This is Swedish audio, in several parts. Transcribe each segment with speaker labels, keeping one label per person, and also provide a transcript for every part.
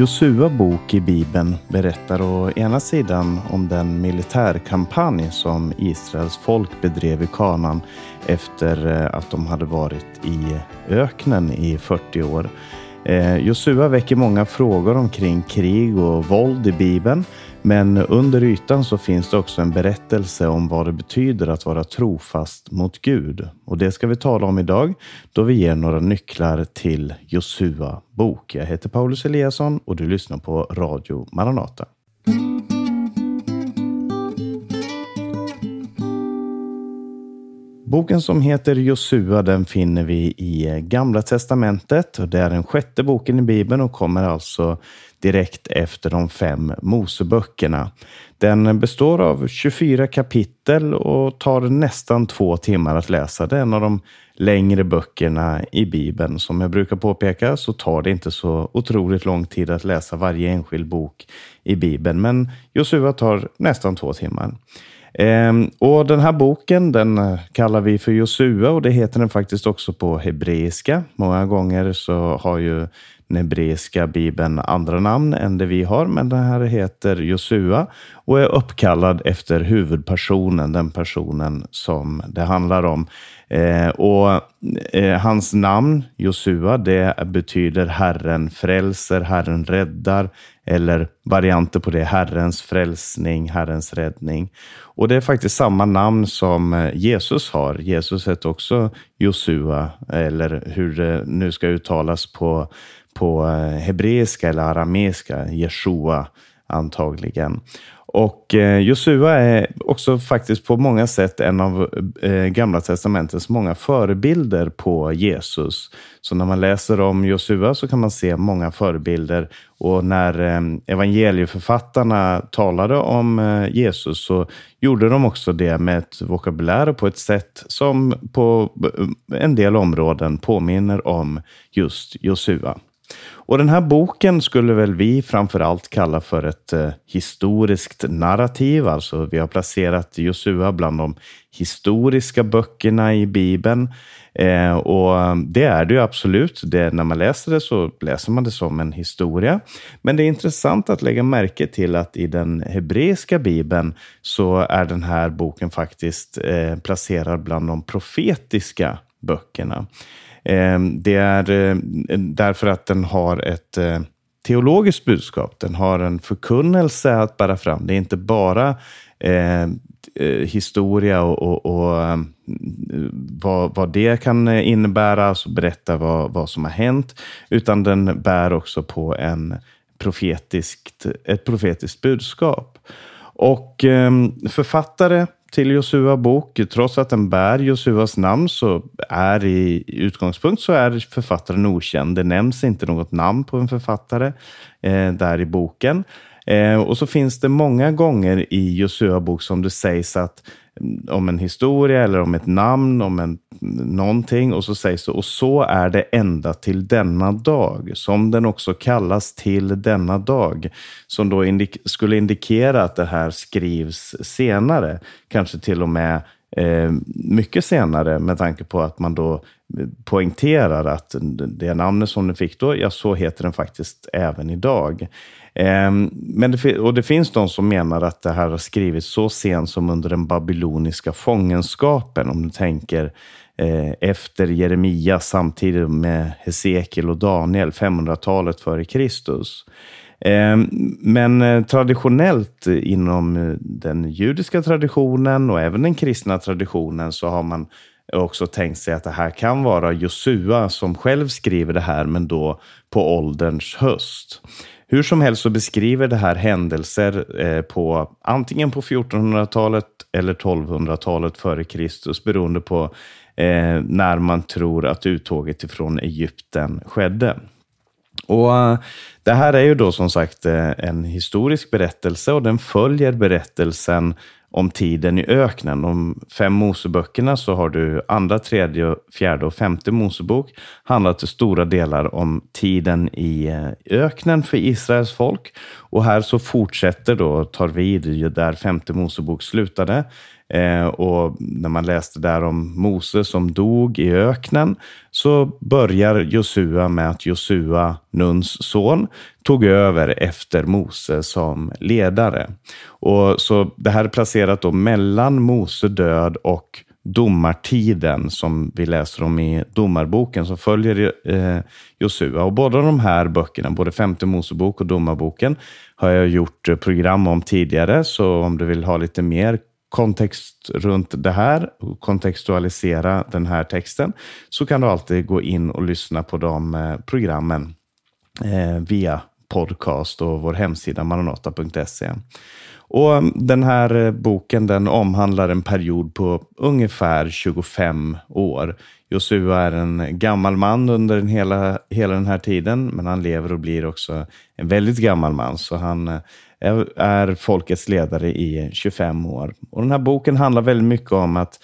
Speaker 1: Josua bok i Bibeln berättar å ena sidan om den militärkampanj som Israels folk bedrev i Kanan efter eh, att de hade varit i öknen i 40 år. Eh, Josua väcker många frågor omkring krig och våld i Bibeln men under ytan så finns det också en berättelse om vad det betyder att vara trofast mot Gud. Och det ska vi tala om idag då vi ger några nycklar till Josua bok. Jag heter Paulus Eliasson och du lyssnar på Radio Maranata. Boken som heter Josua den finner vi i Gamla Testamentet. Det är den sjätte boken i Bibeln och kommer alltså direkt efter de fem Moseböckerna. Den består av 24 kapitel och tar nästan två timmar att läsa. Det är en av de längre böckerna i Bibeln. Som jag brukar påpeka så tar det inte så otroligt lång tid att läsa varje enskild bok i Bibeln, men Josua tar nästan två timmar. Ehm, och den här boken den eh, kallar vi för Josua och det heter den faktiskt också på hebreiska. Många gånger så har ju den hebreiska bibeln andra namn än det vi har, men den här heter Josua och är uppkallad efter huvudpersonen, den personen som det handlar om. Eh, och eh, hans namn, Josua, det betyder Herren frälser, Herren räddar, eller varianter på det, Herrens frälsning, Herrens räddning. Och det är faktiskt samma namn som Jesus har. Jesus heter också Josua, eller hur det nu ska uttalas på på eh, hebreiska eller arameiska, Jeshua antagligen. Och eh, Josua är också faktiskt på många sätt en av eh, Gamla testamentets många förebilder på Jesus. Så när man läser om Josua så kan man se många förebilder. Och när evangelieförfattarna talade om Jesus så gjorde de också det med ett vokabulär och på ett sätt som på en del områden påminner om just Josua. Och den här boken skulle väl vi framför allt kalla för ett eh, historiskt narrativ. Alltså vi har placerat Josua bland de historiska böckerna i Bibeln. Eh, och det är det ju absolut. Det, när man läser det så läser man det som en historia. Men det är intressant att lägga märke till att i den hebreiska bibeln så är den här boken faktiskt eh, placerad bland de profetiska böckerna. Ehm, det är eh, därför att den har ett eh, teologiskt budskap. Den har en förkunnelse att bära fram. Det är inte bara eh, eh historia och, och, och ehm, vad, vad, det kan eh, innebära, alltså berätta vad, vad som har hänt, utan den bär också på en profetiskt, ett profetiskt budskap. Och eh, författare till Josua bok. Trots att den bär Josuas namn så är i utgångspunkt så är författaren okänd. Det nämns inte något namn på en författare eh, där i boken. Eh, och så finns det många gånger i Josua bok som det sägs att om en historia eller om ett namn, om en, någonting. Och så sägs det och så är det ända till denna dag, som den också kallas till denna dag, som då indik skulle indikera att det här skrivs senare, kanske till och med eh, mycket senare med tanke på att man då poängterar att det namnet som den fick då, ja så heter den faktiskt även idag. Eh, men det, och det finns de som menar att det här har skrivits så sent som under den babyloniska fångenskapen. Om du tänker eh, efter Jeremia samtidigt med Hesekiel och Daniel, 500-talet före Kristus. Ehm, men eh, traditionellt inom eh, den judiska traditionen och även den kristna traditionen så har man också tänkt sig att det här kan vara Josua som själv skriver det här, men då på ålderns höst. Hur som helst så beskriver det här händelser eh, på antingen på 1400-talet eller 1200-talet före Kristus beroende på när man tror att uttåget ifrån Egypten skedde. Och eh, Det här är ju då som sagt eh, en historisk berättelse och den följer berättelsen om tiden i öknen. De fem Moseböckerna så har du andra, tredje, fjärde och femte Mosebok handlar till stora delar om tiden i eh, öknen för Israels folk. Och här så fortsätter då, tar vid där femte Mosebok slutade. Eh, och när man läste där om Mose som dog i öknen så börjar Josua med att Josua, Nuns son, tog över efter Mose som ledare. Och så Det här är placerat då mellan Mose död och domartiden som vi läser om i domarboken som följer eh, Josua. Och båda de här böckerna, både femte Mosebok och domarboken, har jag gjort program om tidigare. Så om du vill ha lite mer kontext runt det här, och kontextualisera den här texten, så kan du alltid gå in och lyssna på de eh, programmen eh, via podcast och vår hemsida maranata.se. Och mm, Den här eh, boken den omhandlar en period på ungefär 25 år. Josua är en gammal man under den hela, hela den här tiden, men han lever och blir också en väldigt gammal man. Så han är, folkets ledare i 25 år. Och Den här boken handlar väldigt mycket om att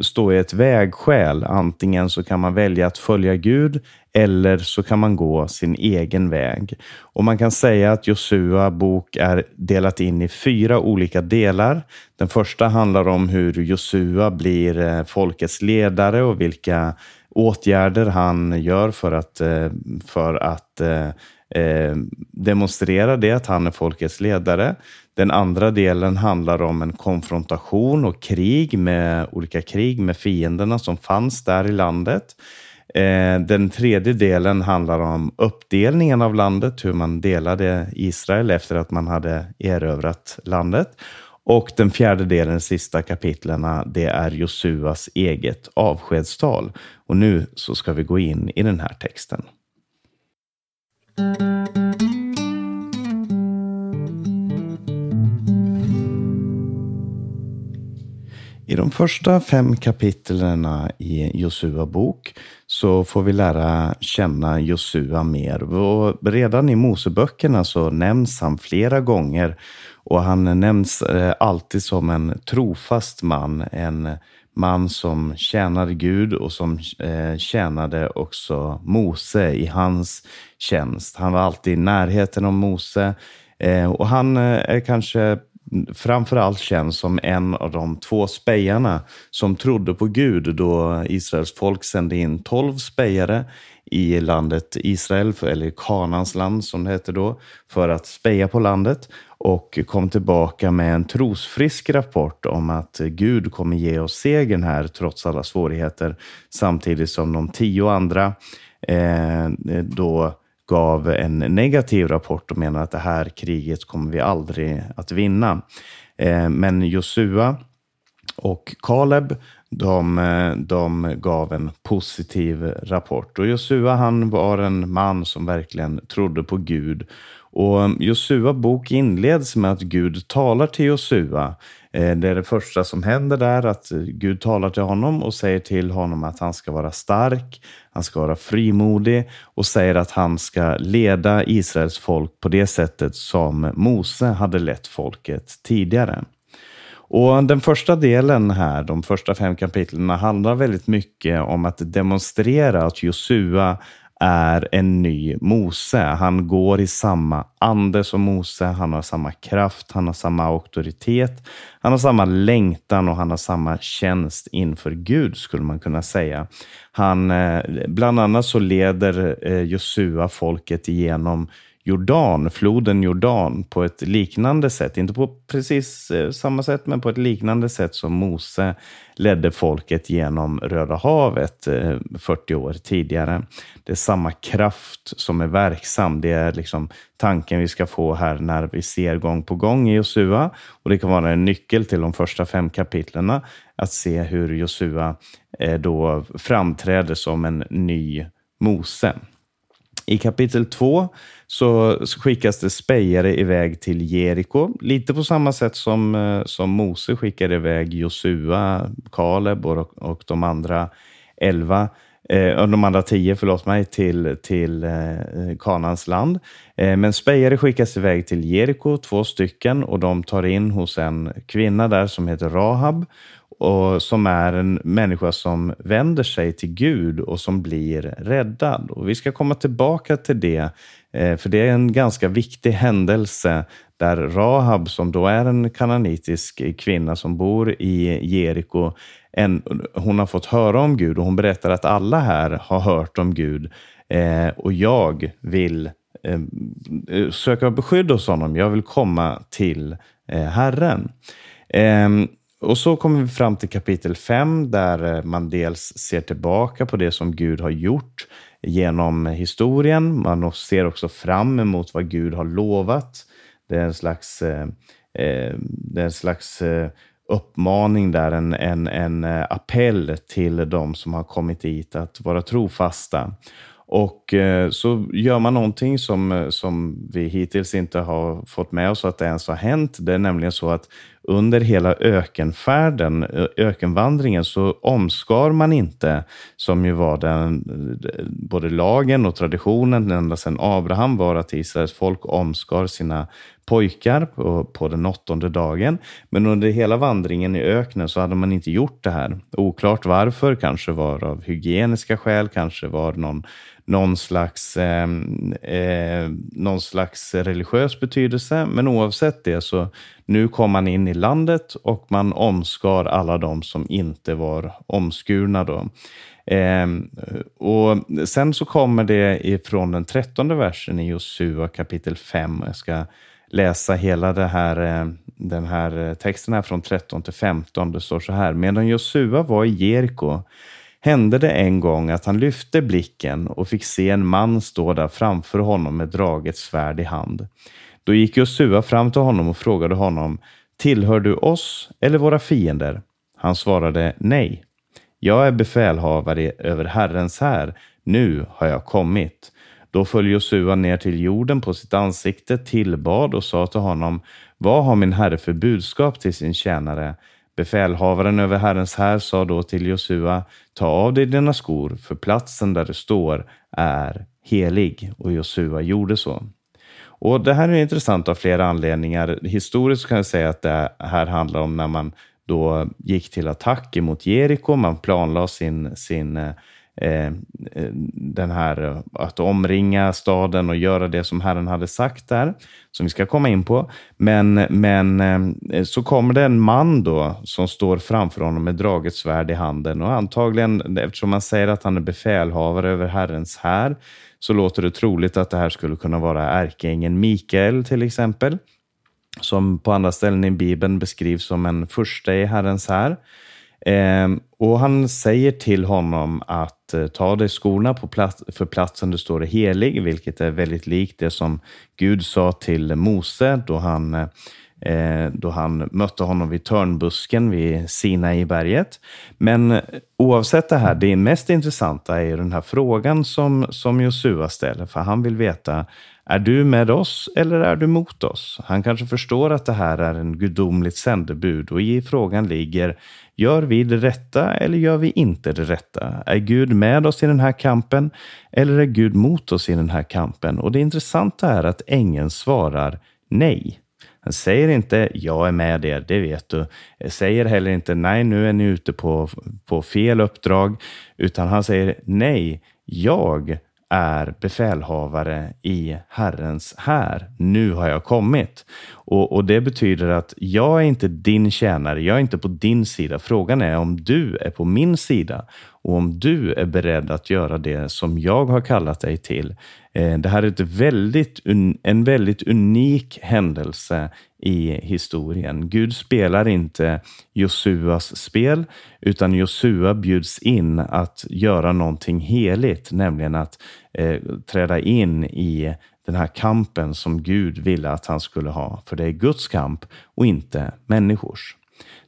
Speaker 1: stå i ett vägskäl. Antingen så kan man välja att följa Gud eller så kan man gå sin egen väg. Och Man kan säga att Josua bok är delat in i fyra olika delar. Den första handlar om hur Josua blir eh, folkets ledare och vilka åtgärder han gör för att, eh, för att eh, eh, det, att han är folkets ledare. Den andra delen handlar om en konfrontation och krig med olika krig med fienderna som fanns där i landet. Eh, den tredje delen handlar om uppdelningen av landet, hur man delade Israel efter att man hade erövrat landet. Och den fjärde delen, sista kapitlerna, det är Josuas eget avskedstal. Och nu så ska vi gå in i den här texten. I de första fem kapitlen i Josua bok så får vi lära känna Josua mer. Och redan i Moseböckerna så nämns han flera gånger och han nämns eh, alltid som en trofast man. En man som tjänade Gud och som eh, tjänade också Mose i hans tjänst. Han var alltid i närheten av Mose eh, och han eh, är kanske framförallt känd som en av de två spejarna som trodde på Gud då Israels folk sände in tolv spejare i landet Israel, eller Kanans land som det hette då, för att speja på landet och kom tillbaka med en trosfrisk rapport om att Gud kommer ge oss segern här trots alla svårigheter, samtidigt som de tio andra eh, då gav en negativ rapport och menade att det här kriget kommer vi aldrig att vinna. Eh, men Josua och Kaleb de, eh, de gav en positiv rapport. Och Josua han var en man som verkligen trodde på Gud. Och Josua bok inleds med att Gud talar till Josua eh, det är det första som händer där, att Gud talar till honom och säger till honom att han ska vara stark, han ska vara frimodig och säger att han ska leda Israels folk på det sättet som Mose hade lett folket tidigare. Och Den första delen här, de första fem kapitlen, handlar väldigt mycket om att demonstrera att Josua är en ny Mose. Han går i samma ande som Mose, han har samma kraft, han har samma auktoritet, han har samma längtan och han har samma tjänst inför Gud, skulle man kunna säga. Han, eh, bland annat så leder eh, Josua folket igenom Jordan, floden Jordan, på ett liknande sätt. Inte på precis eh, samma sätt, men på ett liknande sätt som Mose ledde folket genom Röda havet eh, 40 år tidigare. Det är samma kraft som är verksam. Det är liksom tanken vi ska få här när vi ser gång på gång i Josua. Och det kan vara en nyckel till de första fem kapitlen att se hur Josua eh, då framträder som en ny Mose. I kapitel 2 så skickas det spejare iväg till Jeriko. Lite på samma sätt som, eh, som Mose skickade iväg Josua, Kaleb och, och de andra elva eh, de andra tio, förlåt mig, till, till eh, Kanans land. Eh, men spejare skickas iväg till Jeriko, två stycken, och de tar in hos en kvinna där som heter Rahab och som är en människa som vänder sig till Gud och som blir räddad. Och vi ska komma tillbaka till det, eh, för det är en ganska viktig händelse där Rahab, som då är en kananitisk kvinna som bor i Jeriko, en, hon har fått höra om Gud och hon berättar att alla här har hört om Gud eh, och jag vill eh, eh söka beskydd hos honom. Jag vill komma till eh, Herren. Ehm, och så kommer vi fram till kapitel 5 där eh, man dels ser tillbaka på det som Gud har gjort genom historien. Man ser också fram emot vad Gud har lovat. Det är en slags, eh, eh det är en slags eh, uppmaning där, en, en, en eh, appell till de som har kommit dit att vara trofasta. Och så gör man någonting som, som vi hittills inte har fått med oss att det ens har hänt. Det är nämligen så att under hela ökenfärden, ökenvandringen, så omskar man inte, som ju var den, eh, både lagen och traditionen ända sedan Abraham var att Israels folk omskar sina pojkar på, på den åttonde dagen. Men under hela vandringen i öknen så hade man inte gjort det här. Oklart varför, kanske var av hygieniska skäl, kanske var någon någon slags, eh, eh, någon slags religiös betydelse. Men oavsett det så nu kom man in i landet och man omskar alla de som inte var omskurna. Då. Eh, och sen så kommer det ifrån den trettonde versen i Josua kapitel 5. Jag ska läsa hela det här, eh, den här eh, texten här från 13 till 15. Det står så här. Medan Josua var i Jeriko hände det en gång att han lyfte blicken och fick se en man stå där framför honom med draget svärd i hand. Då gick Josua fram till honom och frågade honom, tillhör du oss eller våra fiender? Han svarade nej. Jag är befälhavare över Herrens här. Nu har jag kommit. Då föll Josua ner till jorden på sitt ansikte, tillbad och sa till honom, vad har min herre för budskap till sin tjänare? Befälhavaren över Herrens här sa då till Josua, ta av dig dina skor, för platsen där du står är helig. Och Josua gjorde så. Och Det här är intressant av flera anledningar. Historiskt kan jag säga att det här handlar om när man då gick till attack mot Jeriko. Man planlade sin, sin eh, Eh, den här eh, att omringa staden och göra det som Herren hade sagt där, som vi ska komma in på. Men, men eh, så kommer det en man då som står framför honom med draget svärd i handen och antagligen, eftersom man säger att han är befälhavare över Herrens här, så låter det troligt att det här skulle kunna vara ärkeängeln Mikael till exempel, som på andra ställen i Bibeln beskrivs som en första i Herrens här. Eh, och han säger till honom att eh, ta dig skorna på plats, för platsen du står är helig, vilket är väldigt likt det som Gud sa till Mose då han, eh, eh då han mötte honom vid törnbusken vid Sinai-berget. Men eh, oavsett det här, det mest intressanta är den här frågan som, som Josua ställer, för han vill veta är du med oss eller är du mot oss? Han kanske förstår att det här är en gudomligt sändebud och i frågan ligger Gör vi det rätta eller gör vi inte det rätta? Är Gud med oss i den här kampen eller är Gud mot oss i den här kampen? Och det intressanta är att ängeln svarar nej. Han säger inte jag är med er, det vet du. Säger heller inte nej, nu är ni ute på, på fel uppdrag, utan han säger nej, jag är befälhavare i Herrens här. Nu har jag kommit. Och, och, Det betyder att jag är inte din tjänare, jag är inte på din sida. Frågan är om du är på min sida och om du är beredd att göra det som jag har kallat dig till. Eh, det här är ett väldigt, en väldigt unik händelse i historien. Gud spelar inte Josuas spel, utan Josua bjuds in att göra någonting heligt, nämligen att eh, träda in i den här kampen som Gud ville att han skulle ha. För det är Guds kamp och inte människors.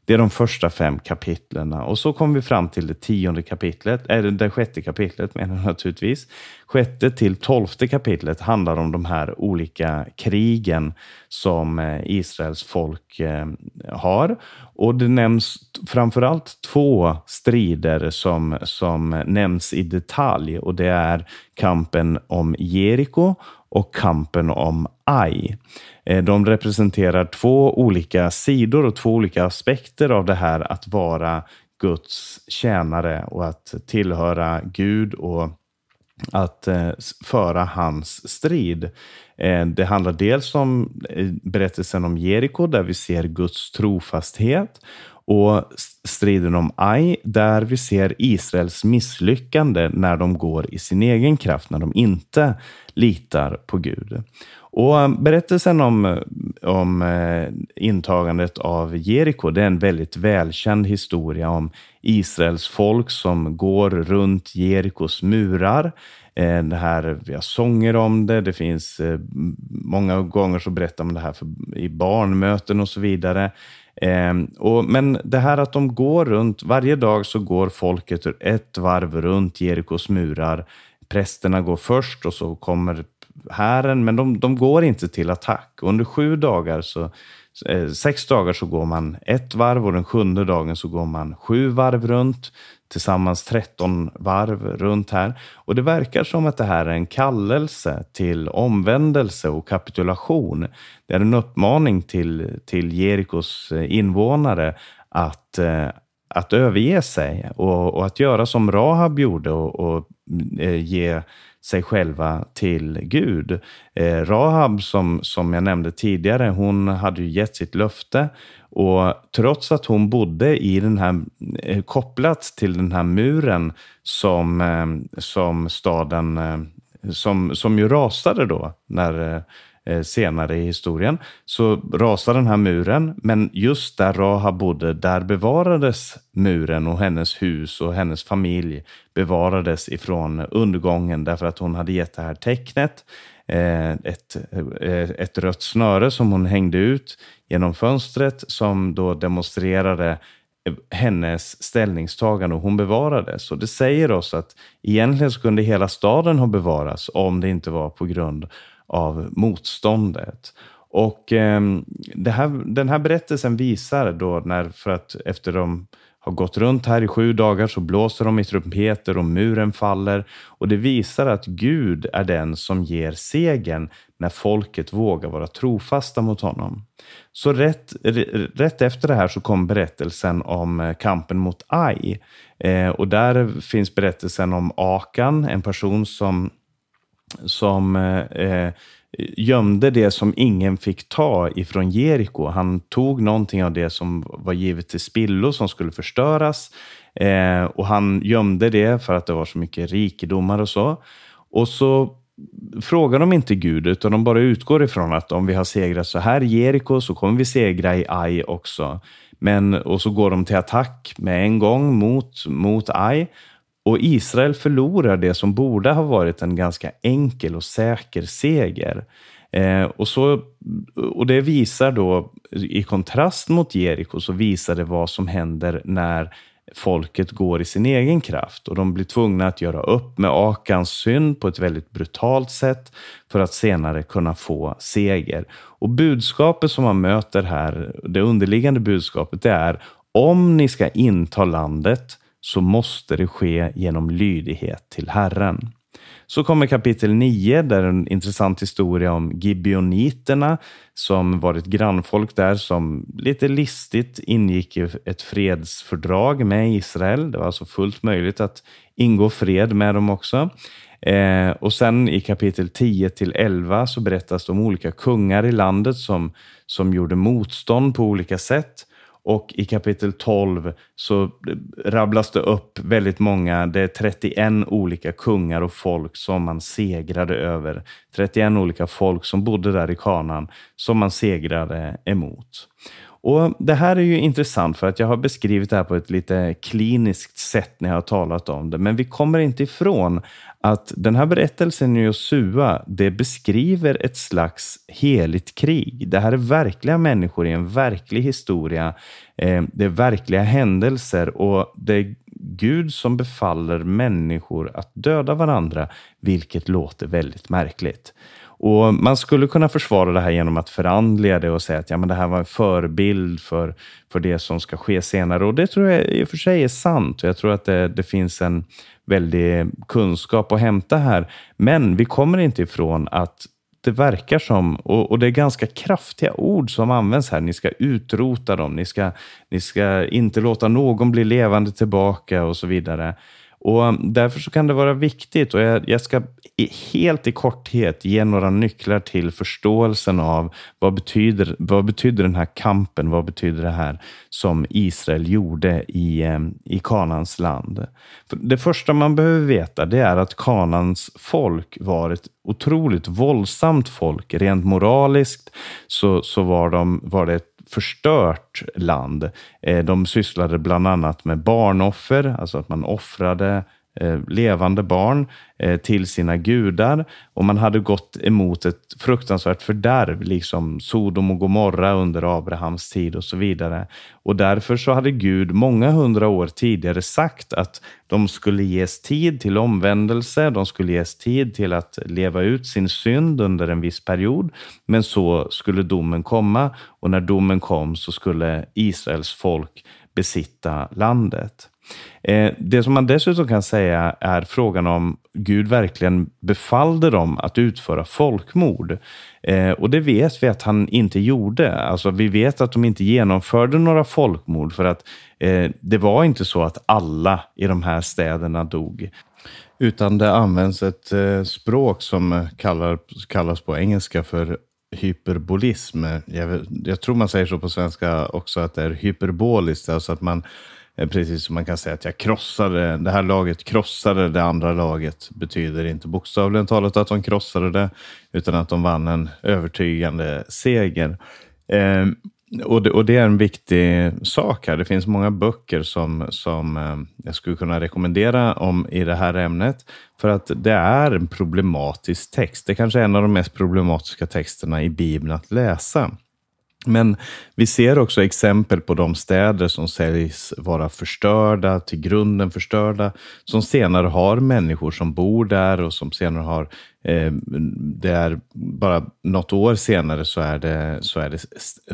Speaker 1: Det är de första fem kapitlen och så kommer vi fram till det tionde kapitlet, eller det sjätte kapitlet menar jag naturligtvis. Sjätte till tolfte kapitlet handlar om de här olika krigen som eh, Israels folk eh, har. Och det nämns framförallt två strider som, som nämns i detalj och det är kampen om Jeriko och kampen om Ai. Eh, de representerar två olika sidor och två olika aspekter av det här att vara Guds tjänare och att tillhöra Gud och att eh, föra hans strid. Eh, det handlar dels om berättelsen om Jeriko där vi ser Guds trofasthet och striden om Ai, där vi ser Israels misslyckande när de går i sin egen kraft, när de inte litar på Gud. Och berättelsen om, om eh, intagandet av Jeriko, det är en väldigt välkänd historia om Israels folk som går runt Jerikos murar. Eh, det här, vi har sånger om det, det finns eh, många gånger så berättar man det här för, i barnmöten och så vidare. Eh, och, men det här att de går runt, varje dag så går folket ett varv runt Jerikos murar. Prästerna går först och så kommer hären, men de, de går inte till attack. Under sju dagar så eh, Sex dagar så går man ett varv och den sjunde dagen så går man sju varv runt. Tillsammans 13 varv runt här. Och det verkar som att det här är en kallelse till omvändelse och kapitulation. Det är en uppmaning till, till Jerikos eh, invånare att, eh, att överge sig och, och att göra som Rahab gjorde och, och eh, ge sig själva till Gud. Eh, Rahab, som, som jag nämnde tidigare, hon hade ju gett sitt löfte och trots att hon bodde i den här, eh, kopplat till den här muren som, eh, som staden, eh, som, som ju rasade då när Eh, Eh, senare i historien, så rasade den här muren. Men just där Rahab bodde, där bevarades muren och hennes hus och hennes familj bevarades ifrån undergången därför att hon hade gett det här tecknet. Eh, ett, eh, ett rött snöre som hon hängde ut genom fönstret som då demonstrerade hennes ställningstagande och hon bevarades. Och det säger oss att egentligen så kunde hela staden ha bevarats om det inte var på grund av motståndet. Och eh, här, den här berättelsen visar då när, för att efter de har gått runt här i sju dagar så blåser de i trumpeter och muren faller. Och det visar att Gud är den som ger segern när folket vågar vara trofasta mot honom. Så rätt, rätt efter det här så kom berättelsen om eh, kampen mot Ai. Eh, och där finns berättelsen om Akan, en person som som eh, eh, gömde det som ingen fick ta ifrån Jeriko. Han tog någonting av det som var givet till spillo som skulle förstöras eh, och han gömde det för att det var så mycket rikedomar och så. Och så frågar de inte Gud, utan de bara utgår ifrån att om vi har segrat så här i Jeriko så kommer vi segra i Ai också. Men, och så går de till attack med en gång mot, mot Ai och Israel förlorar det som borde ha varit en ganska enkel och säker seger. Eh, och, så, och det visar då, i kontrast mot Jeriko, så visar det vad som händer när folket går i sin egen kraft och de blir tvungna att göra upp med Akans synd på ett väldigt brutalt sätt för att senare kunna få seger. Och budskapet som man möter här, det underliggande budskapet, det är om ni ska inta landet så måste det ske genom lydighet till Herren. Så kommer kapitel 9, där en intressant historia om Gibeoniterna som var ett grannfolk där som lite listigt ingick i ett fredsfördrag med Israel. Det var alltså fullt möjligt att ingå fred med dem också. Eh, och sen i kapitel 10 till 11 så berättas det om olika kungar i landet som, som gjorde motstånd på olika sätt. Och i kapitel 12 så rabblas det upp väldigt många, det är 31 olika kungar och folk som man segrade över. 31 olika folk som bodde där i kanan som man segrade emot. Och Det här är ju intressant för att jag har beskrivit det här på ett lite kliniskt sätt när jag har talat om det. Men vi kommer inte ifrån att den här berättelsen i Josua, det beskriver ett slags heligt krig. Det här är verkliga människor i en verklig historia. Eh, det är verkliga händelser och det är Gud som befaller människor att döda varandra, vilket låter väldigt märkligt. Och Man skulle kunna försvara det här genom att förandliga det och säga att ja, men det här var en förebild för, för det som ska ske senare. Och Det tror jag i och för sig är sant. Och jag tror att det, det finns en väldig kunskap att hämta här. Men vi kommer inte ifrån att det verkar som, och, och, det är ganska kraftiga ord som används här. Ni ska utrota dem, ni ska, ni ska inte låta någon bli levande tillbaka och så vidare. Och um, därför så kan det vara viktigt, och jag, jag ska helt i korthet ge några nycklar till förståelsen av vad betyder, vad betyder den här kampen, vad betyder det här som Israel gjorde i, um, i Kanans land. Det första man behöver veta det är att Kanans folk var ett otroligt våldsamt folk. Rent moraliskt så, så var, de, var det ett förstört land. Eh, de sysslade bland annat med barnoffer, alltså att man offrade Eh, levande barn eh, till sina gudar och man hade gått emot ett fruktansvärt fördärv, liksom Sodom och Gomorra under Abrahams tid och så vidare. Och därför så hade Gud många hundra år tidigare sagt att de skulle ges tid till omvändelse, de skulle ges tid till att leva ut sin synd under en viss period, men så skulle domen komma och när domen kom så skulle Israels folk besitta landet. Eh, det som man dessutom kan säga är frågan om Gud verkligen befallde dem att utföra folkmord. Eh, och det vet vi att han inte gjorde. Alltså, vi vet att de inte genomförde några folkmord för att eh, det var inte så att alla i de här städerna dog. Utan det används ett språk som kallar, kallas på engelska för hyperbolism. Jag, jag, tror man säger så på svenska också, att det är hyperboliskt. Alltså att man Eh, precis som man kan säga att jag krossade, det här laget krossade det andra laget. Betyder inte bokstavligen talat att de krossade det, utan att de vann en övertygande seger. Eh, och, det, och, det, är en viktig sak här. Det finns många böcker som, som eh, jag skulle kunna rekommendera om i det här ämnet. För att det är en problematisk text. Det kanske är en av de mest problematiska texterna i Bibeln att läsa. Men vi ser också exempel på de städer som sägs vara förstörda, till grunden förstörda, som senare har människor som bor där och som senare har, eh, det är bara något år senare så är, det, så är det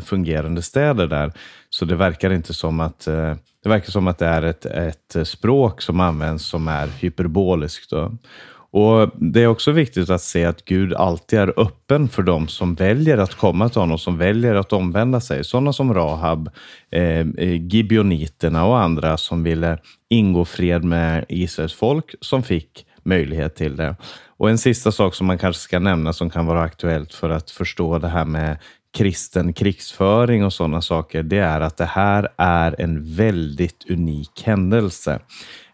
Speaker 1: fungerande städer där. Så det verkar inte som att eh, det verkar som att det är ett, ett språk som används som är hyperboliskt. Då. Och Det är också viktigt att se att Gud alltid är öppen för dem som väljer att komma till honom, som väljer att omvända sig. Sådana som Rahab, eh, eh, Gibeoniterna och andra som ville ingå fred med Israels folk, som fick möjlighet till det. Och En sista sak som man kanske ska nämna som kan vara aktuellt för att förstå det här med kristen krigsföring och sådana saker, det är att det här är en väldigt unik händelse.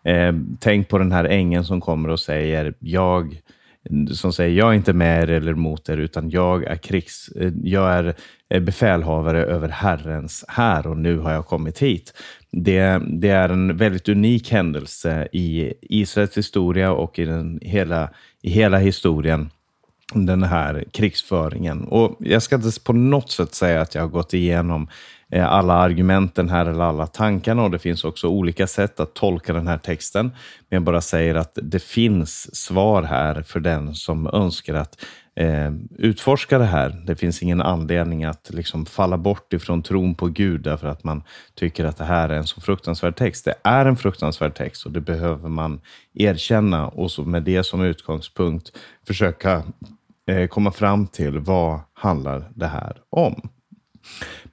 Speaker 1: Eh, tänk på den här ängeln som kommer och säger, jag som säger jag är inte med er eller mot er, utan jag är, krigs, eh, jag är eh, befälhavare över Herrens här och nu har jag kommit hit. Det, det, är en väldigt unik händelse i Israels historia och i, den hela, i hela historien den här krigsföringen. Och Jag ska inte på något sätt säga att jag har gått igenom Eh, alla argumenten här eller alla tankarna och det finns också olika sätt att tolka den här texten. Men jag bara säger att det finns svar här för den som önskar att eh, utforska det här. Det finns ingen anledning att liksom falla bort ifrån tron på Gud därför att man tycker att det här är en så fruktansvärd text. Det är en fruktansvärd text och det behöver man erkänna och så med det som utgångspunkt försöka eh, komma fram till vad handlar det här om.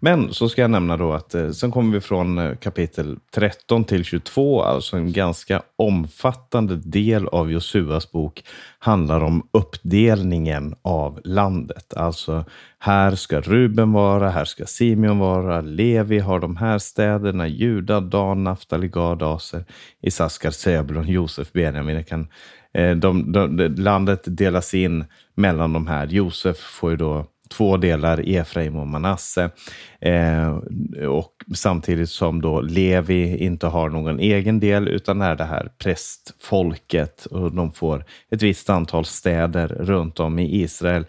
Speaker 1: Men så ska jag nämna då att eh, sen kommer vi från eh, kapitel 13 till 22, alltså en ganska omfattande del av Josuas bok handlar om uppdelningen av landet. Alltså här ska Ruben vara, här ska Simeon vara, Levi har de här städerna, Juda, Dan, Naftali, Gad, Aser, Isaskar, Sebulon, Josef, Benjamin. Kan, eh, de, de, de, landet delas in mellan de här. Josef får ju då två delar, Efraim och Manasse. Eh, och samtidigt som då Levi inte har någon egen del utan är det här prästfolket och de får ett visst antal städer runt om i Israel.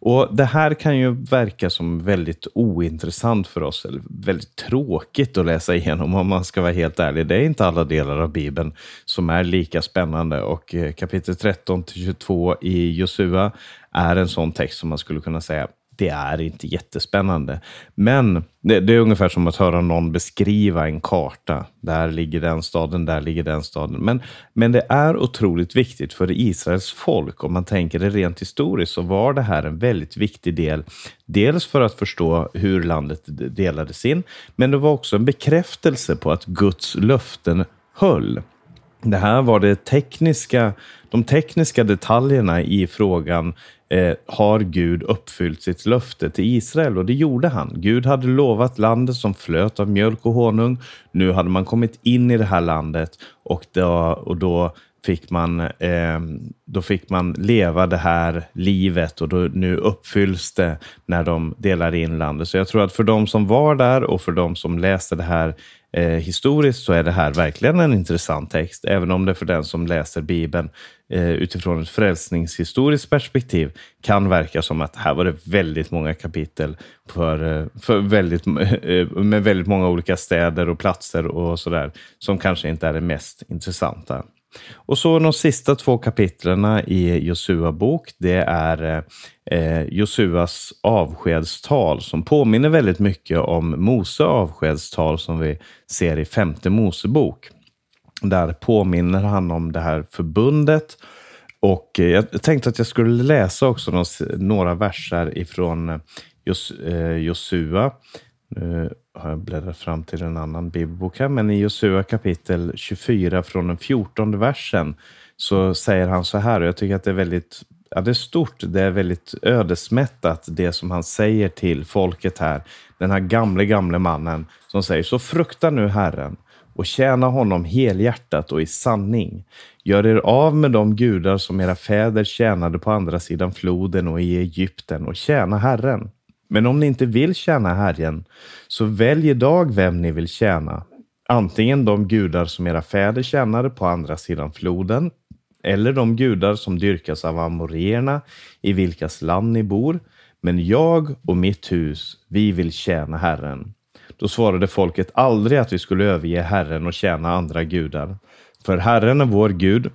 Speaker 1: Och Det här kan ju verka som väldigt ointressant för oss, eller väldigt tråkigt att läsa igenom om man ska vara helt ärlig. Det är inte alla delar av Bibeln som är lika spännande och eh, kapitel 13 till 22 i Josua är en sån text som man skulle kunna säga det är inte jättespännande. Men det, det, är ungefär som att höra någon beskriva en karta. Där ligger den staden, där ligger den staden. Men, men det är otroligt viktigt för Israels folk. Om man tänker det rent historiskt så var det här en väldigt viktig del. Dels för att förstå hur landet delades in, men det var också en bekräftelse på att Guds löften höll. Det här var det tekniska, de tekniska detaljerna i frågan eh, har Gud uppfyllt sitt löfte till Israel? Och det gjorde han. Gud hade lovat landet som flöt av mjölk och honung. Nu hade man kommit in i det här landet och då, och då fick man, eh, då fick man leva det här livet och då, nu uppfylls det när de delar in landet. Så jag tror att för de som var där och för de som läste det här eh, historiskt så är det här verkligen en intressant text, även om det för den som läser Bibeln eh, utifrån ett frälsningshistoriskt perspektiv kan verka som att här var det väldigt många kapitel för, eh, för väldigt, eh, med väldigt många olika städer och platser och sådär, som kanske inte är det mest intressanta. Och så de sista två kapitlen i Josua bok, det är eh, Josuas avskedstal som påminner väldigt mycket om Mose avskedstal som vi ser i femte Mosebok. Där påminner han om det här förbundet. Och jag tänkte att jag skulle läsa också några verser ifrån eh, Jos, eh, Josua. Nu har jag bläddrat fram till en annan bibelbok här, men i Josua kapitel 24 från den 14 versen så säger han så här, och jag tycker att det är väldigt ja, det är stort, det är väldigt ödesmättat det som han säger till folket här. Den här gamle, gamle mannen som säger, så frukta nu Herren och tjäna honom helhjärtat och i sanning. Gör er av med de gudar som era fäder tjänade på andra sidan floden och i Egypten och tjäna Herren. Men om ni inte vill tjäna Herren, så välj idag vem ni vill tjäna. Antingen de gudar som era fäder tjänade på andra sidan floden, eller de gudar som dyrkas av amorierna i vilkas land ni bor. Men jag och mitt hus, vi vill tjäna Herren. Då svarade folket aldrig att vi skulle överge Herren och tjäna andra gudar. För Herren är vår Gud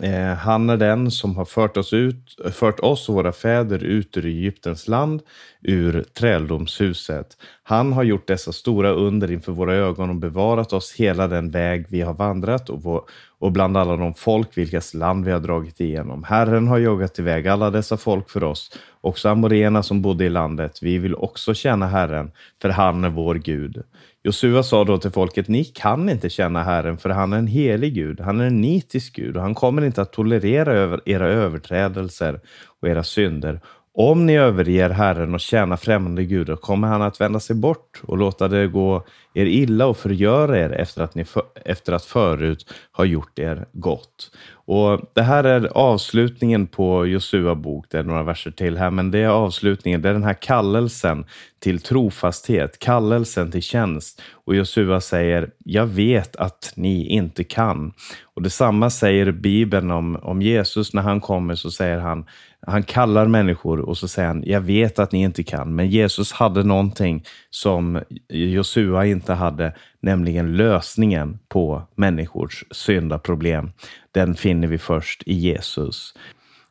Speaker 1: Eh, han är den som har fört oss, ut, fört oss och våra fäder ut ur Egyptens land, ur träldomshuset. Han har gjort dessa stora under inför våra ögon och bevarat oss hela den väg vi har vandrat och, vår, och bland alla de folk vilkas land vi har dragit igenom. Herren har jagat iväg alla dessa folk för oss, också amorena som bodde i landet. Vi vill också tjäna Herren, för han är vår Gud. Josua sa då till folket, ni kan inte känna Herren, för han är en helig Gud. Han är en nitisk Gud och han kommer inte att tolerera era överträdelser och era synder. Om ni överger Herren och tjänar främmande gudar kommer han att vända sig bort och låta det gå er illa och förgöra er efter att ni för, efter att förut har gjort er gott. Och Det här är avslutningen på Josua bok. Det är några verser till här, men det är avslutningen. Det är den här kallelsen till trofasthet, kallelsen till tjänst. Och Josua säger, jag vet att ni inte kan. Och Detsamma säger Bibeln om, om Jesus. När han kommer så säger han, han kallar människor och så säger han, jag vet att ni inte kan. Men Jesus hade någonting som Josua inte hade, nämligen lösningen på människors syndaproblem. Den finner vi först i Jesus.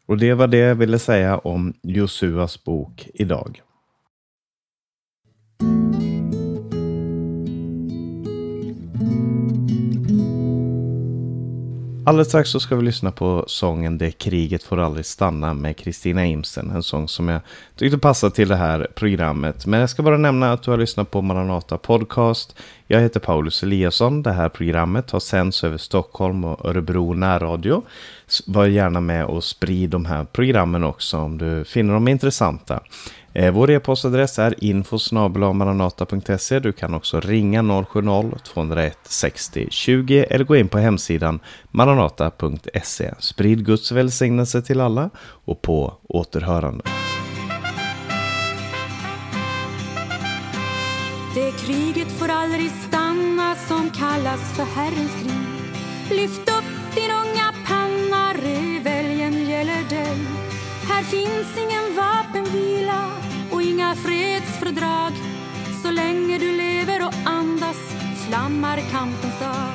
Speaker 1: Och det var det jag ville säga om Josuas bok idag. Alldeles strax så ska vi lyssna på sången Det kriget får aldrig stanna med Kristina Imsen. En sång som jag tyckte passade till det här programmet. Men jag ska bara nämna att du har lyssnat på Maranata Podcast. Jag heter Paulus Eliasson. Det här programmet har sänds över Stockholm och Örebro närradio. Var gärna med och sprid de här programmen också om du finner dem intressanta. Eh, vår e-postadress är info.maranata.se. Du kan också ringa 070-201 60 20 eller gå in på hemsidan maranata.se. Sprid Guds välsignelse till alla och på återhörande.
Speaker 2: Får aldrig stanna som kallas för Herrens krig. Lyft upp din unga panna, reveljen gäller dig. Här finns ingen vapenvila och inga fredsfördrag. Så länge du lever och andas flammar kampens dag.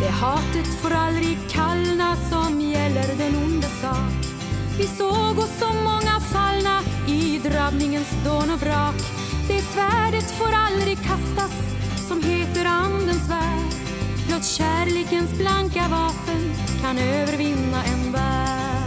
Speaker 2: Det hatet får aldrig kallna som gäller den onde sak. Vi såg oss så många fallna i drabbningens dån och brak. Det svärdet får aldrig kastas som heter Andens värld. Blott kärlekens blanka vapen kan övervinna en värld.